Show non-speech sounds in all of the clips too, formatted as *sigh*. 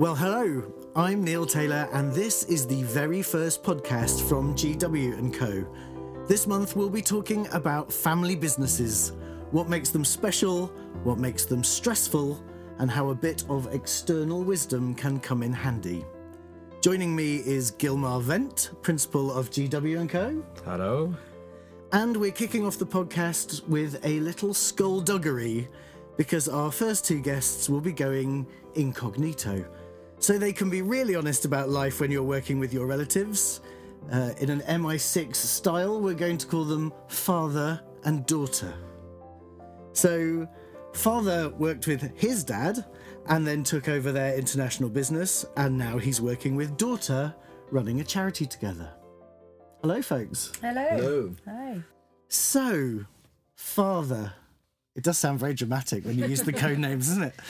Well, hello. I'm Neil Taylor, and this is the very first podcast from GW and Co. This month, we'll be talking about family businesses, what makes them special, what makes them stressful, and how a bit of external wisdom can come in handy. Joining me is Gilmar Wendt, principal of GW and Co. Hello. And we're kicking off the podcast with a little skullduggery because our first two guests will be going incognito. So they can be really honest about life when you're working with your relatives. Uh, in an MI6 style, we're going to call them father and daughter. So, father worked with his dad and then took over their international business, and now he's working with daughter, running a charity together. Hello, folks. Hello. Hello. Hi. So, father. It does sound very dramatic when you use the code names, doesn't it? *laughs*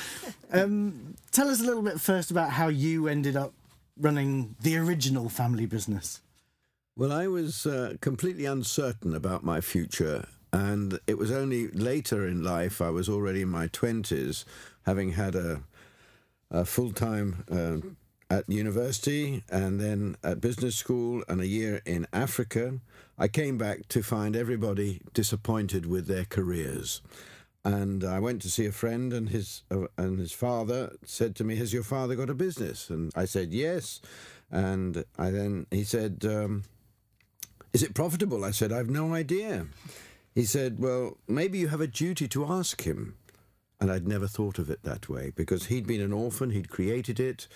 Um, tell us a little bit first about how you ended up running the original family business. Well, I was uh, completely uncertain about my future, and it was only later in life, I was already in my 20s, having had a, a full time uh, at university and then at business school and a year in Africa. I came back to find everybody disappointed with their careers. And I went to see a friend, and his uh, and his father said to me, "Has your father got a business?" And I said, "Yes." And I then he said, um, "Is it profitable?" I said, "I've no idea." He said, "Well, maybe you have a duty to ask him." And I'd never thought of it that way because he'd been an orphan, he'd created it,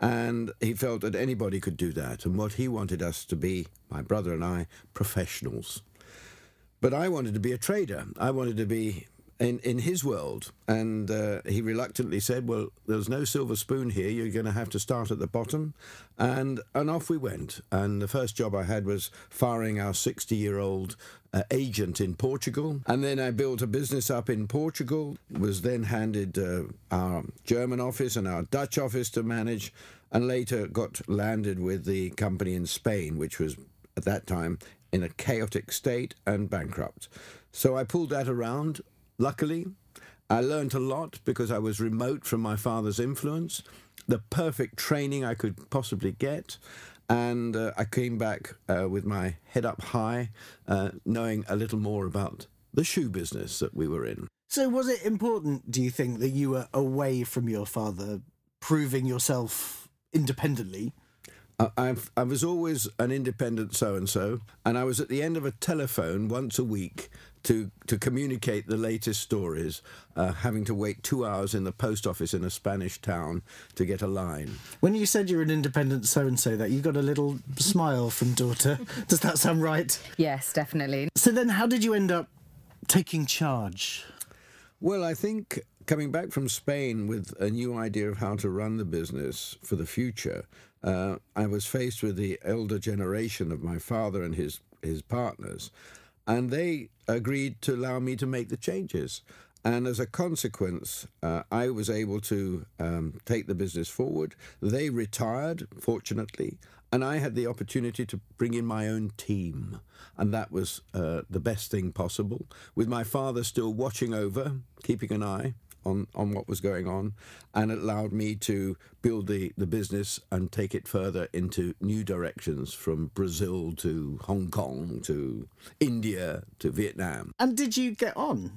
and he felt that anybody could do that. And what he wanted us to be, my brother and I, professionals. But I wanted to be a trader. I wanted to be in, in his world. And uh, he reluctantly said, Well, there's no silver spoon here. You're going to have to start at the bottom. And, and off we went. And the first job I had was firing our 60 year old uh, agent in Portugal. And then I built a business up in Portugal, was then handed uh, our German office and our Dutch office to manage, and later got landed with the company in Spain, which was at that time in a chaotic state and bankrupt. So I pulled that around Luckily, I learned a lot because I was remote from my father's influence, the perfect training I could possibly get. And uh, I came back uh, with my head up high, uh, knowing a little more about the shoe business that we were in. So, was it important, do you think, that you were away from your father, proving yourself independently? I've, I was always an independent so and so, and I was at the end of a telephone once a week to, to communicate the latest stories, uh, having to wait two hours in the post office in a Spanish town to get a line. When you said you're an independent so and so, that you got a little smile from daughter. *laughs* Does that sound right? Yes, definitely. So then, how did you end up taking charge? Well, I think coming back from Spain with a new idea of how to run the business for the future, uh, I was faced with the elder generation of my father and his his partners, and they agreed to allow me to make the changes. And as a consequence, uh, I was able to um, take the business forward. They retired, fortunately, and I had the opportunity to bring in my own team. And that was uh, the best thing possible, with my father still watching over, keeping an eye on, on what was going on, and it allowed me to build the, the business and take it further into new directions from Brazil to Hong Kong to India to Vietnam. And did you get on?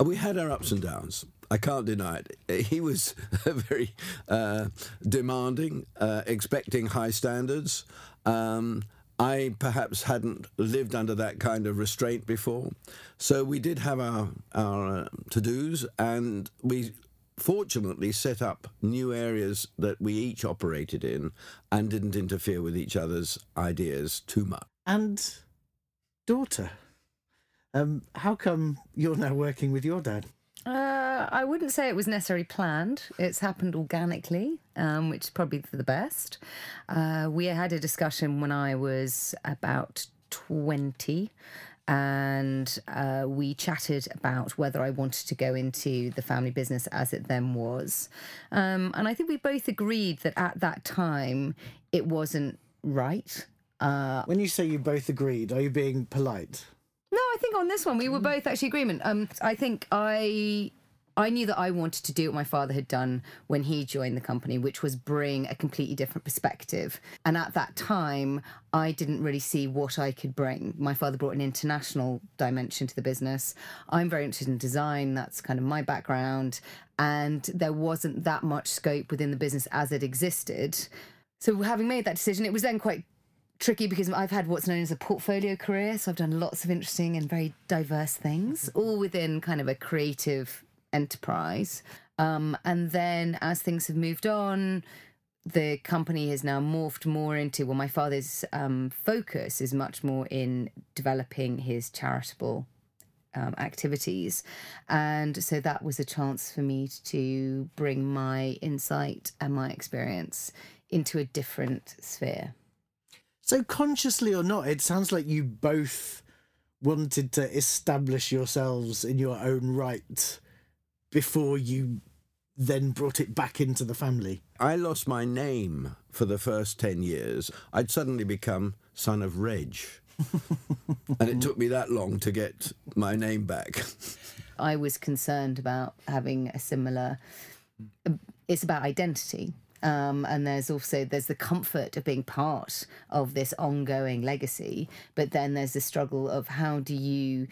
Uh, We had our ups and downs. I can't deny it. He was *laughs* very uh, demanding, uh, expecting high standards. Um, I perhaps hadn't lived under that kind of restraint before. So we did have our, our uh, to dos, and we fortunately set up new areas that we each operated in and didn't interfere with each other's ideas too much. And daughter, um, how come you're now working with your dad? Uh, I wouldn't say it was necessarily planned. It's happened organically, um, which is probably for the best. Uh, we had a discussion when I was about 20 and uh, we chatted about whether I wanted to go into the family business as it then was. Um, and I think we both agreed that at that time it wasn't right. Uh, When you say you both agreed, are you being polite? No, I think on this one we were both actually agreement. Um, I think I I knew that I wanted to do what my father had done when he joined the company, which was bring a completely different perspective. And at that time, I didn't really see what I could bring. My father brought an international dimension to the business. I'm very interested in design, that's kind of my background. And there wasn't that much scope within the business as it existed. So, having made that decision, it was then quite tricky because I've had what's known as a portfolio career. So I've done lots of interesting and very diverse things, all within kind of a creative enterprise. Um, and then as things have moved on, the company has now morphed more into well, my father's um, focus is much more in developing his charitable um, activities. And so that was a chance for me to bring my insight and my experience into a different sphere. So, consciously or not, it sounds like you both wanted to establish yourselves in your own right before you then brought it back into the family. I lost my name for the first 10 years. I'd suddenly become son of Reg. *laughs* and it took me that long to get my name back. *laughs* I was concerned about having a similar. It's about identity. Um, and there's also there's the comfort of being part of this ongoing legacy but then there's the struggle of how do you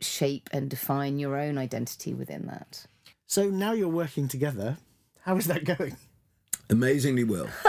shape and define your own identity within that So now you're working together. How is that going? Amazingly well. *laughs*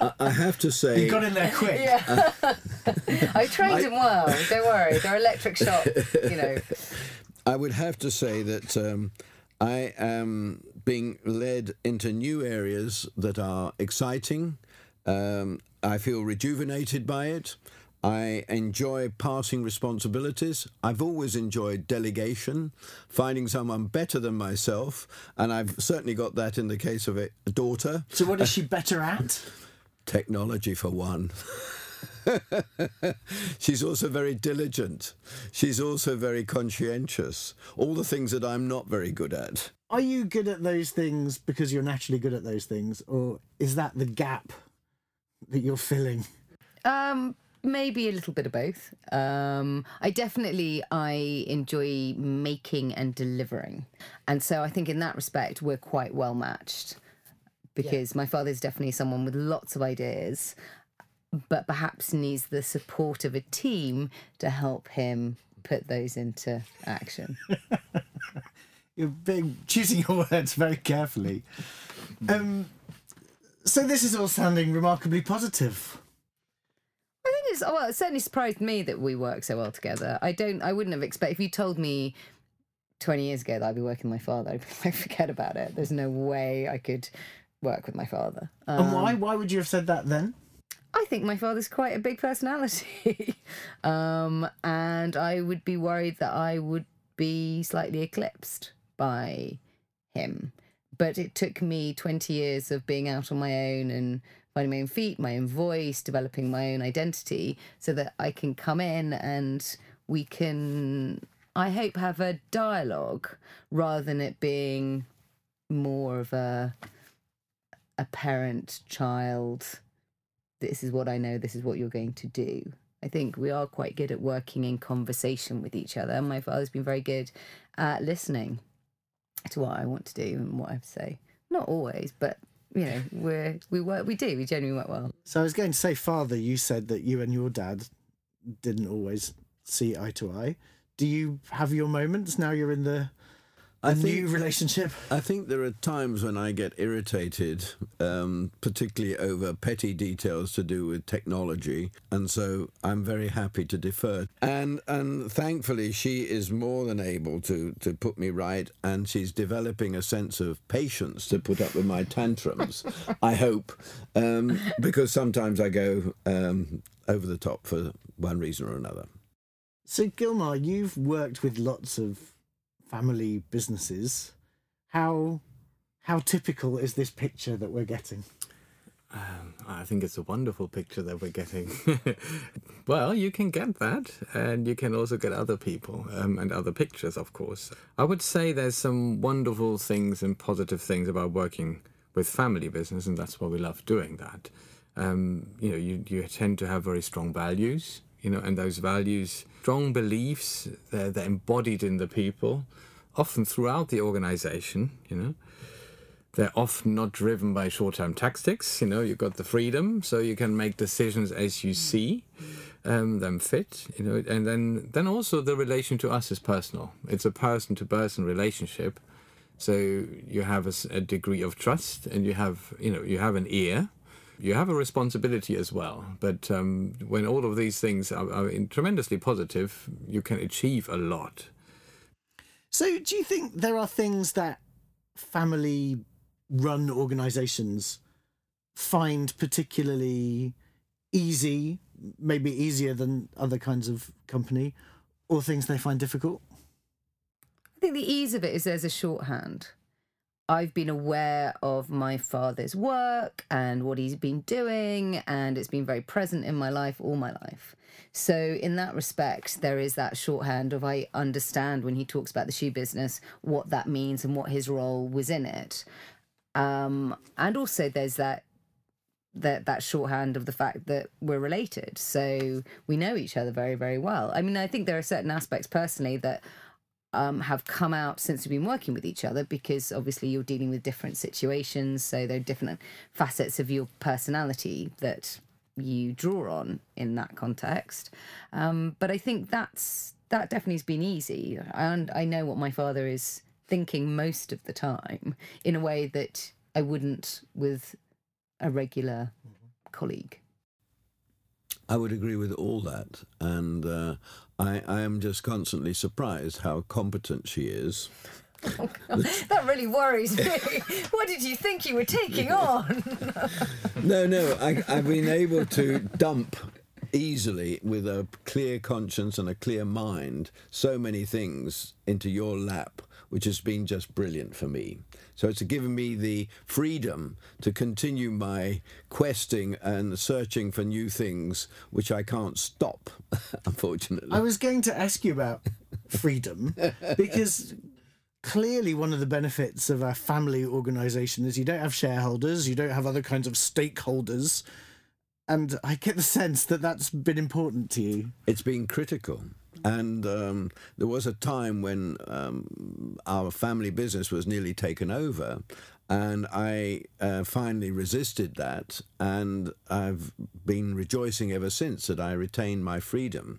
I, I have to say. You got in there quick. yeah *laughs* i trained him well don't worry they're electric shock you know *laughs* I would have to say that um, I am being led into new areas that are exciting. Um, I feel rejuvenated by it. I enjoy passing responsibilities. I've always enjoyed delegation, finding someone better than myself, and I've certainly got that in the case of a daughter. So what is she better at? Technology, for one. *laughs* She's also very diligent. She's also very conscientious. All the things that I'm not very good at. Are you good at those things because you're naturally good at those things, or is that the gap that you're filling? Um, maybe a little bit of both. Um, I definitely I enjoy making and delivering, and so I think in that respect we're quite well matched. Because my father's definitely someone with lots of ideas, but perhaps needs the support of a team to help him put those into action. *laughs* You're being choosing your words very carefully. Um, so this is all sounding remarkably positive. It's well, it certainly surprised me that we work so well together. I don't, I wouldn't have expected if you told me twenty years ago that I'd be working with my father, I'd be like, *laughs* forget about it. There's no way I could work with my father. Um, And why? Why would you have said that then? I think my father's quite a big personality, *laughs* um, and I would be worried that I would be slightly eclipsed by him. But it took me 20 years of being out on my own and finding my own feet, my own voice, developing my own identity so that I can come in and we can, I hope, have a dialogue rather than it being more of a a parent child this is what I know, this is what you're going to do. I think we are quite good at working in conversation with each other. My father's been very good at listening to what I want to do and what I say. Not always, but you know, we're we work we do, we genuinely work well. So I was going to say, father, you said that you and your dad didn't always see eye to eye. Do you have your moments now you're in the I new relationship? I think there are times when I get irritated, um, particularly over petty details to do with technology, and so I'm very happy to defer. And and thankfully, she is more than able to to put me right, and she's developing a sense of patience to put up with my tantrums. I hope, um, because sometimes I go um, over the top for one reason or another. So Gilmar, you've worked with lots of family businesses. How how typical is this picture that we're getting? Um, I think it's a wonderful picture that we're getting. *laughs* well, you can get that, and you can also get other people um, and other pictures, of course. I would say there's some wonderful things and positive things about working with family business, and that's why we love doing that. Um, you know, you, you tend to have very strong values, you know, and those values, strong beliefs, they're, they're embodied in the people. often throughout the organization, you know. They're often not driven by short term tactics. You know, you've got the freedom, so you can make decisions as you see um, them fit. You know, and then then also the relation to us is personal. It's a person to person relationship. So you have a degree of trust, and you have you know you have an ear. You have a responsibility as well. But um, when all of these things are, are tremendously positive, you can achieve a lot. So, do you think there are things that family run organizations find particularly easy, maybe easier than other kinds of company, or things they find difficult? I think the ease of it is there's a shorthand. I've been aware of my father's work and what he's been doing, and it's been very present in my life all my life. So, in that respect, there is that shorthand of I understand when he talks about the shoe business what that means and what his role was in it. Um, and also, there's that that that shorthand of the fact that we're related so we know each other very very well i mean i think there are certain aspects personally that um, have come out since we've been working with each other because obviously you're dealing with different situations. So there are different facets of your personality that you draw on in that context. Um, but i think that's that definitely has been easy. And i know what my father is thinking most of the time in a way that i wouldn't with a regular colleague. I would agree with all that, and uh, I, I am just constantly surprised how competent she is. Oh, *laughs* that really worries me. *laughs* what did you think you were taking *laughs* on? No, no, I, I've been able to dump easily with a clear conscience and a clear mind so many things into your lap, which has been just brilliant for me. So it's given me the freedom to continue my questing and searching for new things, which I can't stop, *laughs* unfortunately. I was going to ask you about freedom *laughs* because clearly one of the benefits of a family organization is you don't have shareholders, you don't have other kinds of stakeholders. And I get the sense that that's been important to you. It's been critical. And um, there was a time when um, our family business was nearly taken over. And I uh, finally resisted that. And I've been rejoicing ever since that I retained my freedom.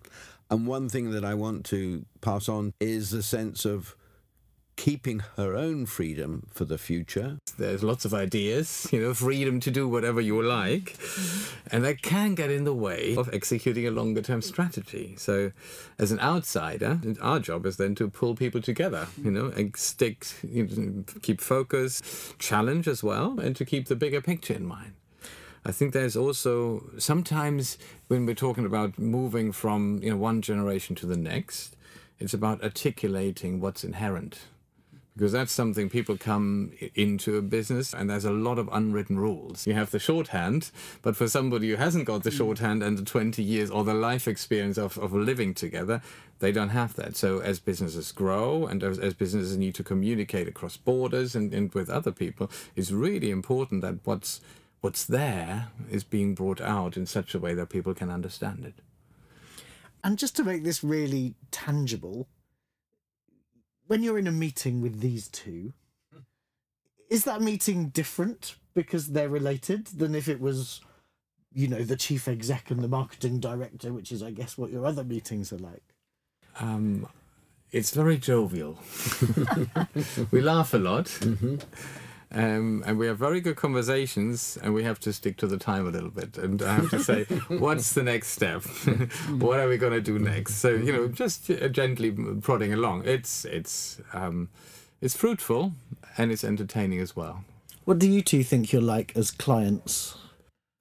And one thing that I want to pass on is the sense of keeping her own freedom for the future. There's lots of ideas, you know, freedom to do whatever you like, and that can get in the way of executing a longer term strategy. So, as an outsider, our job is then to pull people together, you know, and stick, you know, keep focus, challenge as well, and to keep the bigger picture in mind. I think there's also sometimes when we're talking about moving from you know one generation to the next, it's about articulating what's inherent because that's something people come into a business and there's a lot of unwritten rules. You have the shorthand, but for somebody who hasn't got the mm. shorthand and the 20 years or the life experience of, of living together, they don't have that. So as businesses grow and as, as businesses need to communicate across borders and, and with other people, it's really important that what's what's there is being brought out in such a way that people can understand it. And just to make this really tangible, when you're in a meeting with these two, is that meeting different because they're related than if it was, you know, the chief exec and the marketing director, which is, I guess, what your other meetings are like? Um, it's very jovial. *laughs* we laugh a lot. Um, and we have very good conversations, and we have to stick to the time a little bit. And I have to say, *laughs* what's the next step? *laughs* what are we going to do next? So you know, just uh, gently prodding along. It's it's um, it's fruitful and it's entertaining as well. What do you two think you're like as clients?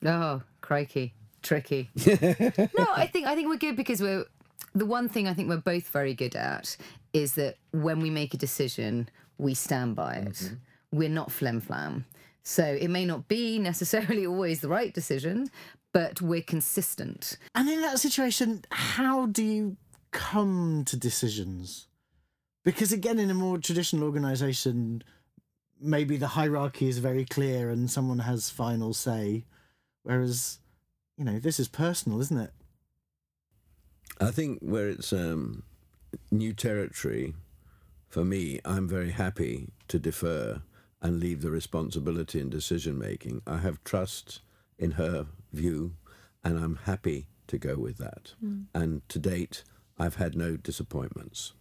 Oh, crikey, tricky. *laughs* no, I think I think we're good because we're the one thing I think we're both very good at is that when we make a decision, we stand by it. We're not flim flam. So it may not be *laughs* necessarily always the right decision, but we're consistent. And in that situation, how do you come to decisions? Because again, in a more traditional organization, maybe the hierarchy is very clear and someone has final say. Whereas, you know, this is personal, isn't it? I think where it's um, new territory for me, I'm very happy to defer and leave the responsibility and decision making. I have trust in her view, and I'm happy to go with that. Hmm. And to date, I've had no disappointments.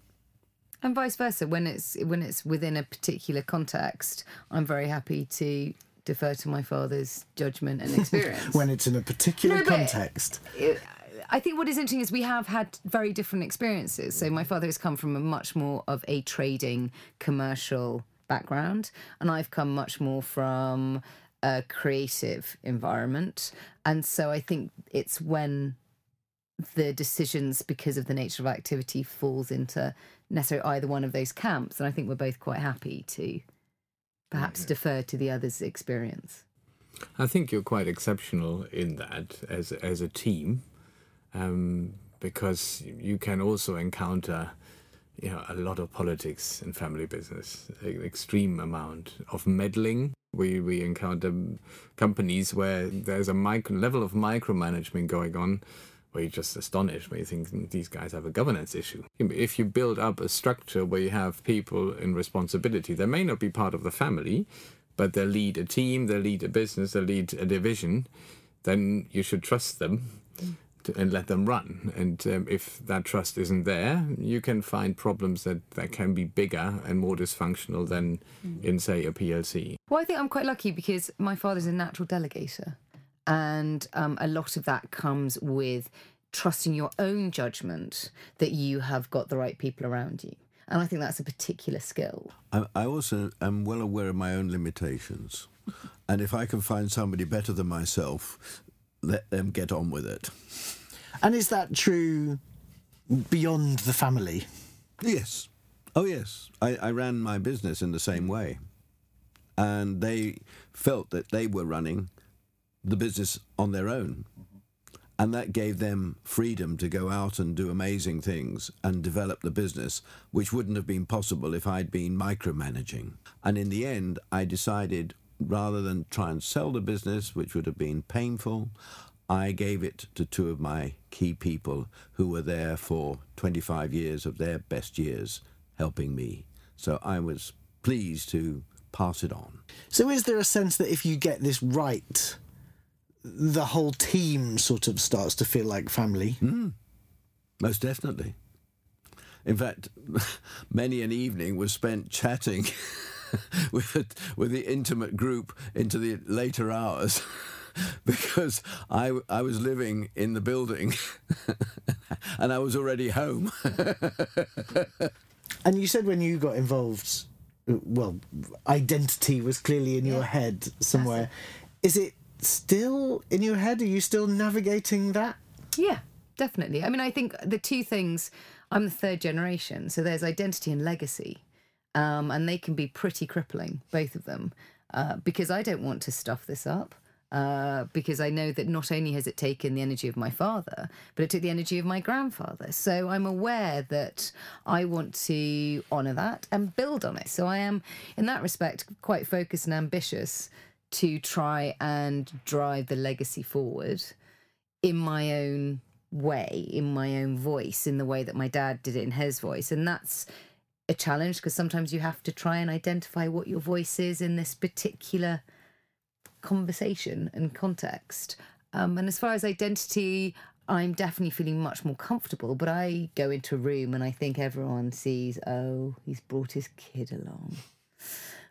And vice versa, when it's when it's within a particular context, I'm very happy to defer to my father's judgment and *laughs* experience. When it's in a particular No, but- context. I think what is interesting is we have had very different experiences. So my father has come from a much more of a trading commercial background, and I've come much more from a creative environment. And so I think it's when the decisions because of the nature of activity falls into necessarily either one of those camps, and I think we're both quite happy to perhaps defer to the other's experience. I think you're quite exceptional in that as as a team, um, because you can also encounter, you know, a lot of politics in family business, an extreme amount of meddling. We we encounter companies where there's a micro level of micromanagement going on. Where you're just astonished, where you think "Hmm, these guys have a governance issue. If you build up a structure where you have people in responsibility, they may not be part of the family, but they lead a team, they lead a business, they lead a division, then you should trust them and let them run. And um, if that trust isn't there, you can find problems that, that can be bigger and more dysfunctional than in, say, a PLC. Well, I think I'm quite lucky because my father's a natural delegator. And um, a lot of that comes with trusting your own judgment that you have got the right people around you. And I think that's a particular skill. I, I also am well aware of my own limitations. And if I can find somebody better than myself, let them get on with it. And is that true beyond the family? Yes. Oh, yes. I, I ran my business in the same way. And they felt that they were running the business on their own. And that gave them freedom to go out and do amazing things and develop the business, which wouldn't have been possible if I'd been micromanaging. And in the end, I decided rather than try and sell the business, which would have been painful, I gave it to two of my key people who were there for 25 years of their best years helping me. So I was pleased to pass it on. So, is there a sense that if you get this right, the whole team sort of starts to feel like family? Mm. Most definitely. In fact, *laughs* many an evening was spent chatting *laughs* *laughs* with the, with the intimate group into the later hours *laughs* because I, I was living in the building *laughs* and I was already home. And you said when you got involved, well, identity was clearly in your head somewhere. Is it still in your head? Are you still navigating that? Yeah, definitely. I mean, I think the two things I'm the third generation, so there's identity and legacy. Um, and they can be pretty crippling, both of them, uh, because I don't want to stuff this up. Uh, because I know that not only has it taken the energy of my father, but it took the energy of my grandfather. So I'm aware that I want to honour that and build on it. So I am, in that respect, quite focused and ambitious to try and drive the legacy forward in my own way, in my own voice, in the way that my dad did it in his voice. And that's a challenge because sometimes you have to try and identify what your voice is in this particular conversation and context. Um, and as far as identity, I'm definitely feeling much more comfortable. But I go into a room and I think everyone sees, oh, he's brought his kid along.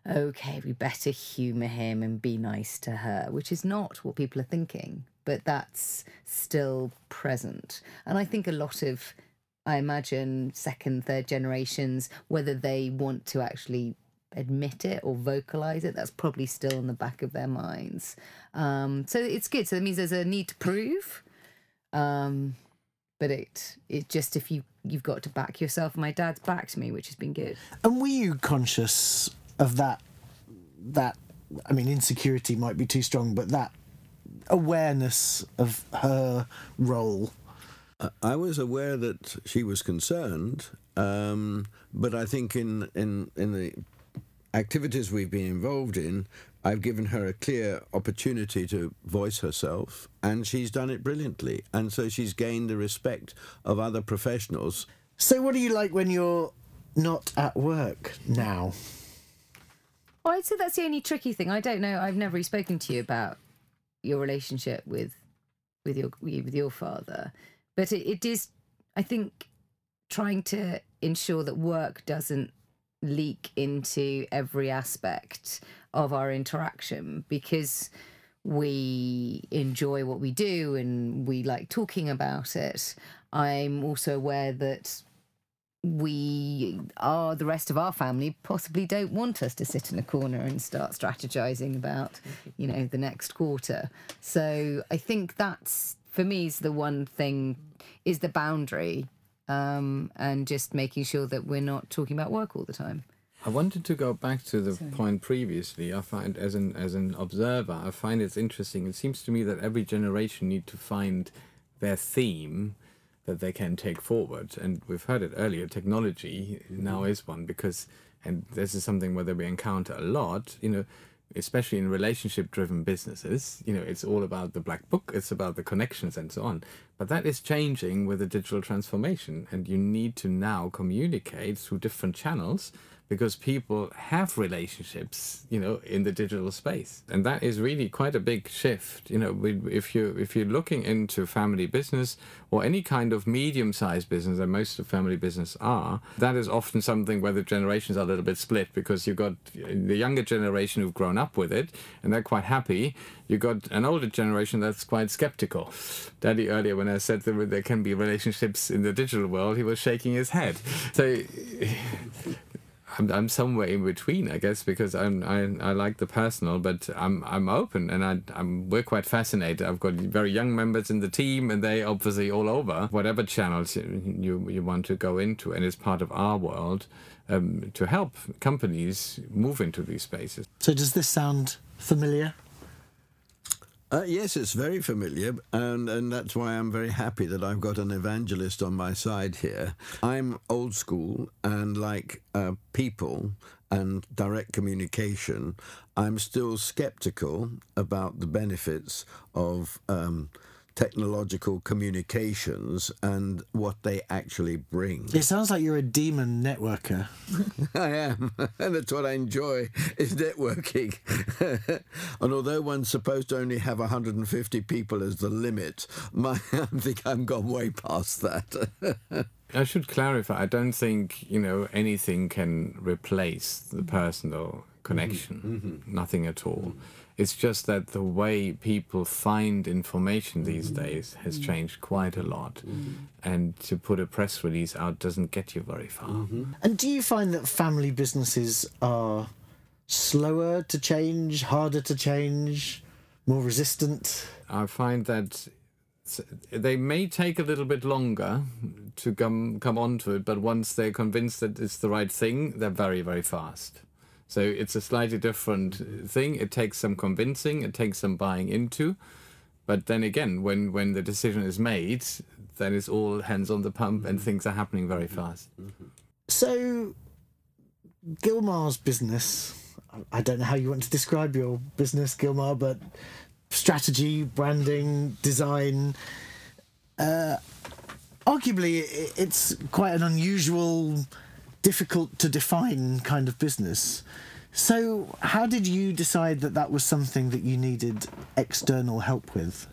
Okay, we better humour him and be nice to her, which is not what people are thinking, but that's still present. And I think a lot of, I imagine, second, third generations, whether they want to actually admit it or vocalize it, that's probably still in the back of their minds. Um, so it's good. So that means there's a need to prove. Um, but it it just if you you've got to back yourself. My dad's backed me, which has been good. And were you conscious of that? That I mean, insecurity might be too strong, but that awareness of her role. I was aware that she was concerned, um, but I think in, in, in the activities we've been involved in, I've given her a clear opportunity to voice herself, and she's done it brilliantly. And so she's gained the respect of other professionals. So, what do you like when you're not at work now? Well, I'd say that's the only tricky thing. I don't know. I've never really spoken to you about your relationship with with your with your father, but it, it is. I think trying to ensure that work doesn't leak into every aspect of our interaction because we enjoy what we do and we like talking about it. I'm also aware that we are the rest of our family possibly don't want us to sit in a corner and start strategizing about you know the next quarter so i think that's for me is the one thing is the boundary um, and just making sure that we're not talking about work all the time I wanted to go back to the point previously. I find, as an as an observer, I find it's interesting. It seems to me that every generation need to find their theme that they can take forward. And we've heard it earlier. Technology now is one because, and this is something whether we encounter a lot. You know, especially in relationship driven businesses, you know, it's all about the black book, it's about the connections and so on. But that is changing with the digital transformation, and you need to now communicate through different channels because people have relationships, you know, in the digital space, and that is really quite a big shift. You know, if you if you're looking into family business or any kind of medium-sized business, and most of family business are, that is often something where the generations are a little bit split because you've got the younger generation who've grown up with it and they're quite happy. You've got an older generation that's quite skeptical. Daddy earlier, when I said there, there can be relationships in the digital world, he was shaking his head. So I'm, I'm somewhere in between, I guess, because I'm I, I like the personal, but I'm I'm open and I I'm we're quite fascinated. I've got very young members in the team, and they obviously all over whatever channels you you want to go into, and it's part of our world um, to help companies move into these spaces. So does this sound familiar? Uh, yes, it's very familiar, and, and that's why I'm very happy that I've got an evangelist on my side here. I'm old school, and like uh, people and direct communication, I'm still skeptical about the benefits of. Um, technological communications and what they actually bring. It sounds like you're a demon networker. *laughs* I am, and *laughs* that's what I enjoy is networking. *laughs* and although one's supposed to only have 150 people as the limit, my, I think I've gone way past that. I should clarify. I don't think you know anything can replace the personal connection. Mm-hmm. Nothing at all. Mm-hmm it's just that the way people find information these mm-hmm. days has mm-hmm. changed quite a lot. Mm-hmm. And to put a press release out doesn't get you very far. Mm-hmm. And do you find that family businesses are slower to change, harder to change, more resistant? I find that they may take a little bit longer to come come onto it, but once they're convinced that it's the right thing, they're very very fast. So it's a slightly different thing. It takes some convincing, it takes some buying into. But then again, when, when the decision is made, then it's all hands on the pump and mm-hmm. things are happening very mm-hmm. fast. Mm-hmm. So, Gilmar's business, I don't know how you want to describe your business, Gilmar, but strategy, branding, design. Uh, arguably, it's quite an unusual difficult to define kind of business. So, how did you decide that that was something that you needed external help with?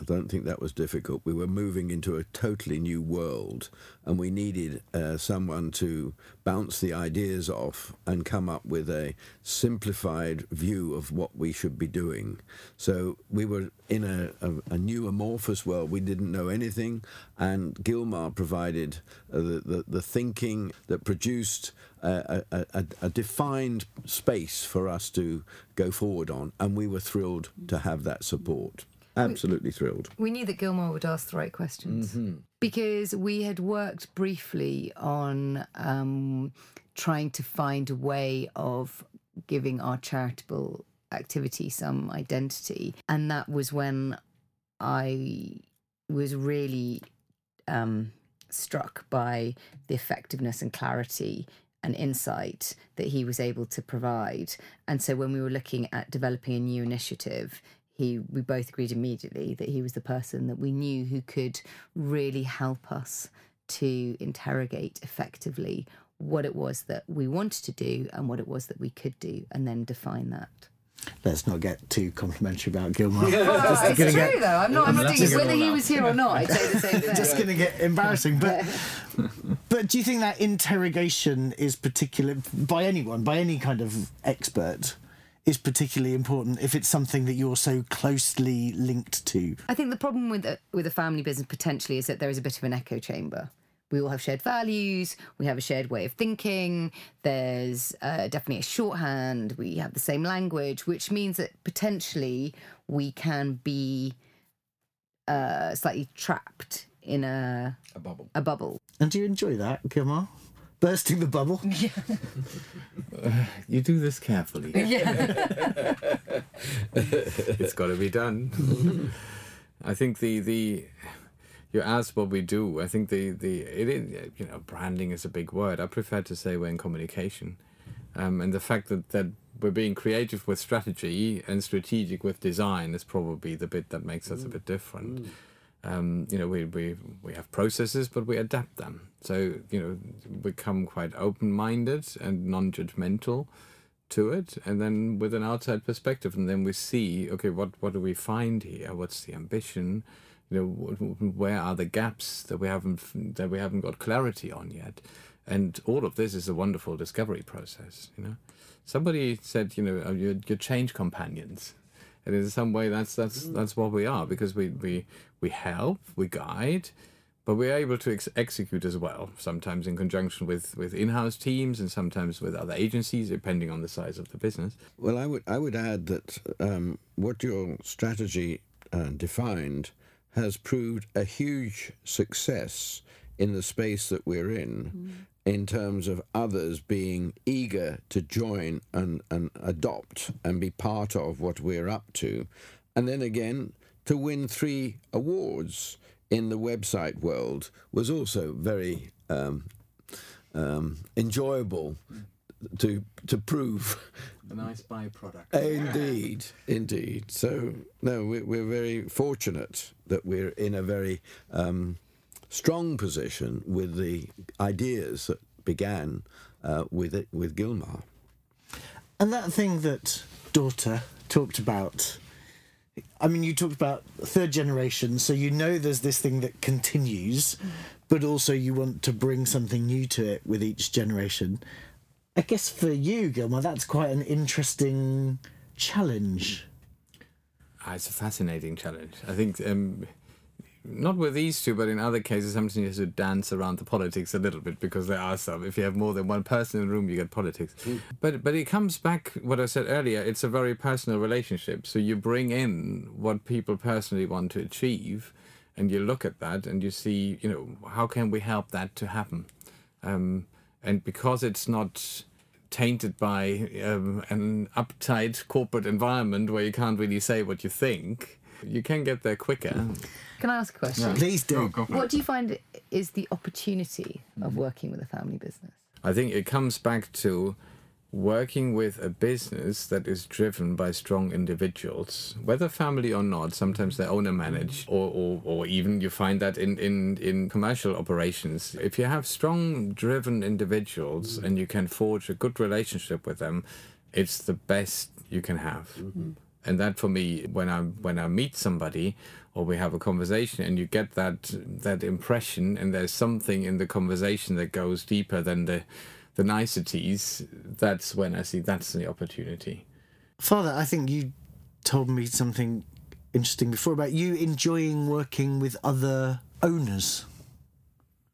I don't think that was difficult. We were moving into a totally new world, and we needed uh, someone to bounce the ideas off and come up with a simplified view of what we should be doing. So we were in a, a, a new amorphous world. We didn't know anything, and Gilmar provided uh, the, the, the thinking that produced a, a, a, defined space for us to go forward on, and we were thrilled to have that support. Absolutely thrilled. We knew that Gilmar would ask the right questions mm-hmm. because we had worked briefly on um, trying to find a way of giving our charitable activity some identity. And that was when I was really um, struck by the effectiveness and clarity and insight that he was able to provide. And so when we were looking at developing a new initiative, he we both agreed immediately that he was the person that we knew who could really help us to interrogate effectively what it was that we wanted to do and what it was that we could do, and then define that. Let's not get too complimentary about Gilmar. *laughs* Well, it's true get- though. I'm not. I'm not letting doing it whether he was here or not. I'd say the same thing. It's just going to get embarrassing. But but do you think that interrogation is particular by anyone, by any kind of expert, is particularly important if it's something that you're so closely linked to? I think the problem with a, with a family business potentially is that there is a bit of an echo chamber. We all have shared values. We have a shared way of thinking. There's uh, definitely a shorthand. We have the same language, which means that potentially we can be uh, slightly trapped in a A bubble. a bubble. And do you enjoy that, Gilmar? Bursting the bubble? *laughs* Yeah, You do this carefully. *laughs* Yeah. *laughs* it's got to be done. I think the the you asked what we do. I think the the it is, you know branding is a big word. I prefer to say we're in communication, um, and the fact that that we're being creative with strategy and strategic with design is probably the bit that makes us a bit different. Um, you know, we, we we have processes, but we adapt them. So you know, become quite open-minded and non-judgmental to it and then with an outside perspective and then we see okay what what do we find here? What's the ambition? You know wh- wh- where are the gaps that we haven't that we haven't got clarity on yet? And all of this is a wonderful discovery process you know? Somebody said you know uh, you're, change companions. And in some way that's that's that's what we are because we we we help we guide but we're able to ex- execute as well sometimes in conjunction with with in-house teams and sometimes with other agencies depending on the size of the business. Well, I would I would add that um, what your strategy uh, defined has proved a huge success in the space that we're in, in terms of others being eager to join and, and adopt and be part of what we're up to, and then again to win three awards in the website world was also very um, um, enjoyable to to prove. a nice byproduct *laughs* Indeed, indeed. So no, we're, we're very fortunate that we're in a very um, strong position with the ideas that began uh, with it with Gilmar. And that thing that daughter talked about, I mean, you talked about third generation, so you know there's this thing that continues, but also you want to bring something new to it with each generation. I guess for you, Gilmar, that's quite an interesting challenge. Ah, it's a fascinating challenge i think um, not with these two but in other cases sometimes you have to dance around the politics a little bit because there are some. If you have more than one person in the room you get politics. But but it comes back what i said earlier it's a very personal relationship. So you bring in what people personally want to achieve and you look at that and you see you know how can we help that to happen? Um, and because it's not tainted by um, an uptight corporate environment where you can't really say what you think, you can get there quicker. Mm. Can I ask a question? Please do. What do you find is the opportunity of mm. working with a family business? I think it comes back to working with a business that is driven by strong individuals, whether family or not. Sometimes they're owner manage, or, or, or even you find that in, in, in commercial operations. If you have strong, driven individuals mm. and you can forge a good relationship with them, it's the best you can have. Mm-hmm. And that for me, when I when I meet somebody or we have a conversation and you get that that impression and there's something in the conversation that goes deeper than the the niceties, that's when I see that's the opportunity. Father, I think you told me something interesting before about you enjoying working with other owners.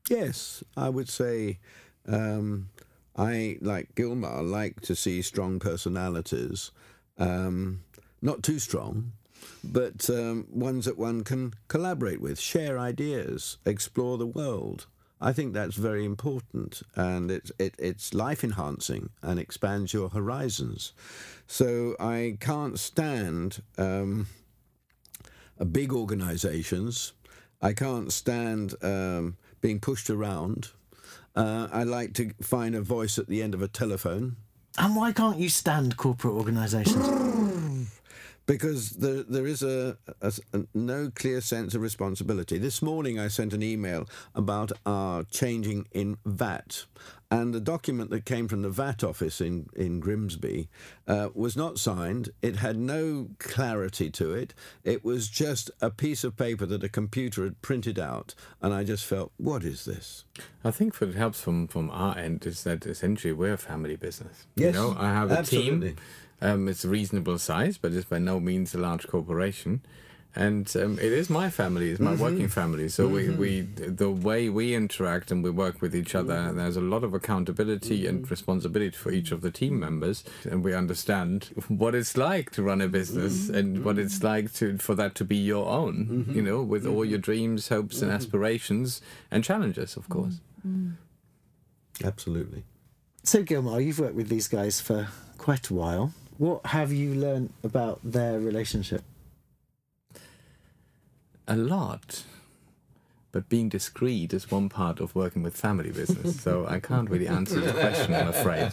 Yes, I would say um, I, like Gilmar, like to see strong personalities. Um, not too strong, but um, ones that one can collaborate with, share ideas, explore the world. I think that's very important, and it's it, it's life enhancing and expands your horizons. So I can't stand um, big organisations. I can't stand um, being pushed around. Uh, I like to find a voice at the end of a telephone And why can't you stand corporate organisations? Because there, there is a, a, a no clear sense of responsibility. This morning I sent an email about our changing in VAT, and the document that came from the VAT office in, in Grimsby uh, was not signed. It had no clarity to it. It was just a piece of paper that a computer had printed out, and I just felt, what is this? I think what helps from from our end is that essentially we're a family business. Yes, you know, I have a absolutely. team. Um, it's a reasonable size, but it's by no means a large corporation. And um, it is my family, it's my mm-hmm. working family. So we, mm-hmm. we, the way we interact and we work with each other, mm-hmm. there's a lot of accountability and responsibility for each of the team members, and we understand what it's like to run a business and what it's like to for that to be your own. You know, with all your dreams, hopes, and aspirations and challenges, of course. Absolutely. So, Gilmar, you've worked with these guys for quite a while. What have you learned about their relationship? a lot. But being discreet is one part of working with family business, so *laughs* I can't really answer the question, I'm afraid.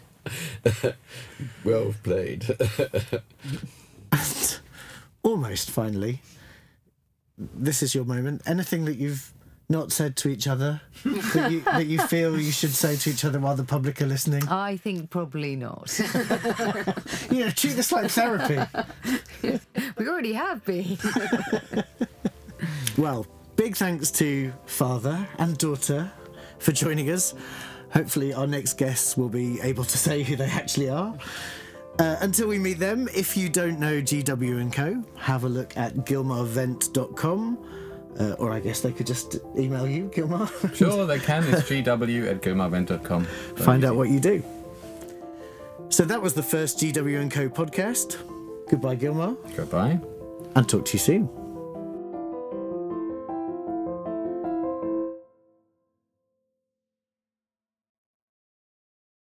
*laughs* Well played. *laughs* And almost finally, this is your moment. Anything that you've not said to each other that you, that you feel you should say to each other while the public are listening? I think probably not. *laughs* *laughs* You know, treat this like therapy. we already have been. *laughs* Well, big thanks to father and daughter for joining us. Hopefully, our next guests will be able to say who they actually are. Uh, until we meet them, if you don't know GW and Co, have a look at gilmarwendt.com. Uh, or I guess they could just email you, Gilmar. *laughs* Sure, they can. It's gw at gilmarwendt.com. Find out what you do. So that was the first GW and Co podcast. Goodbye, Gilmar, Goodbye. and talk to you soon.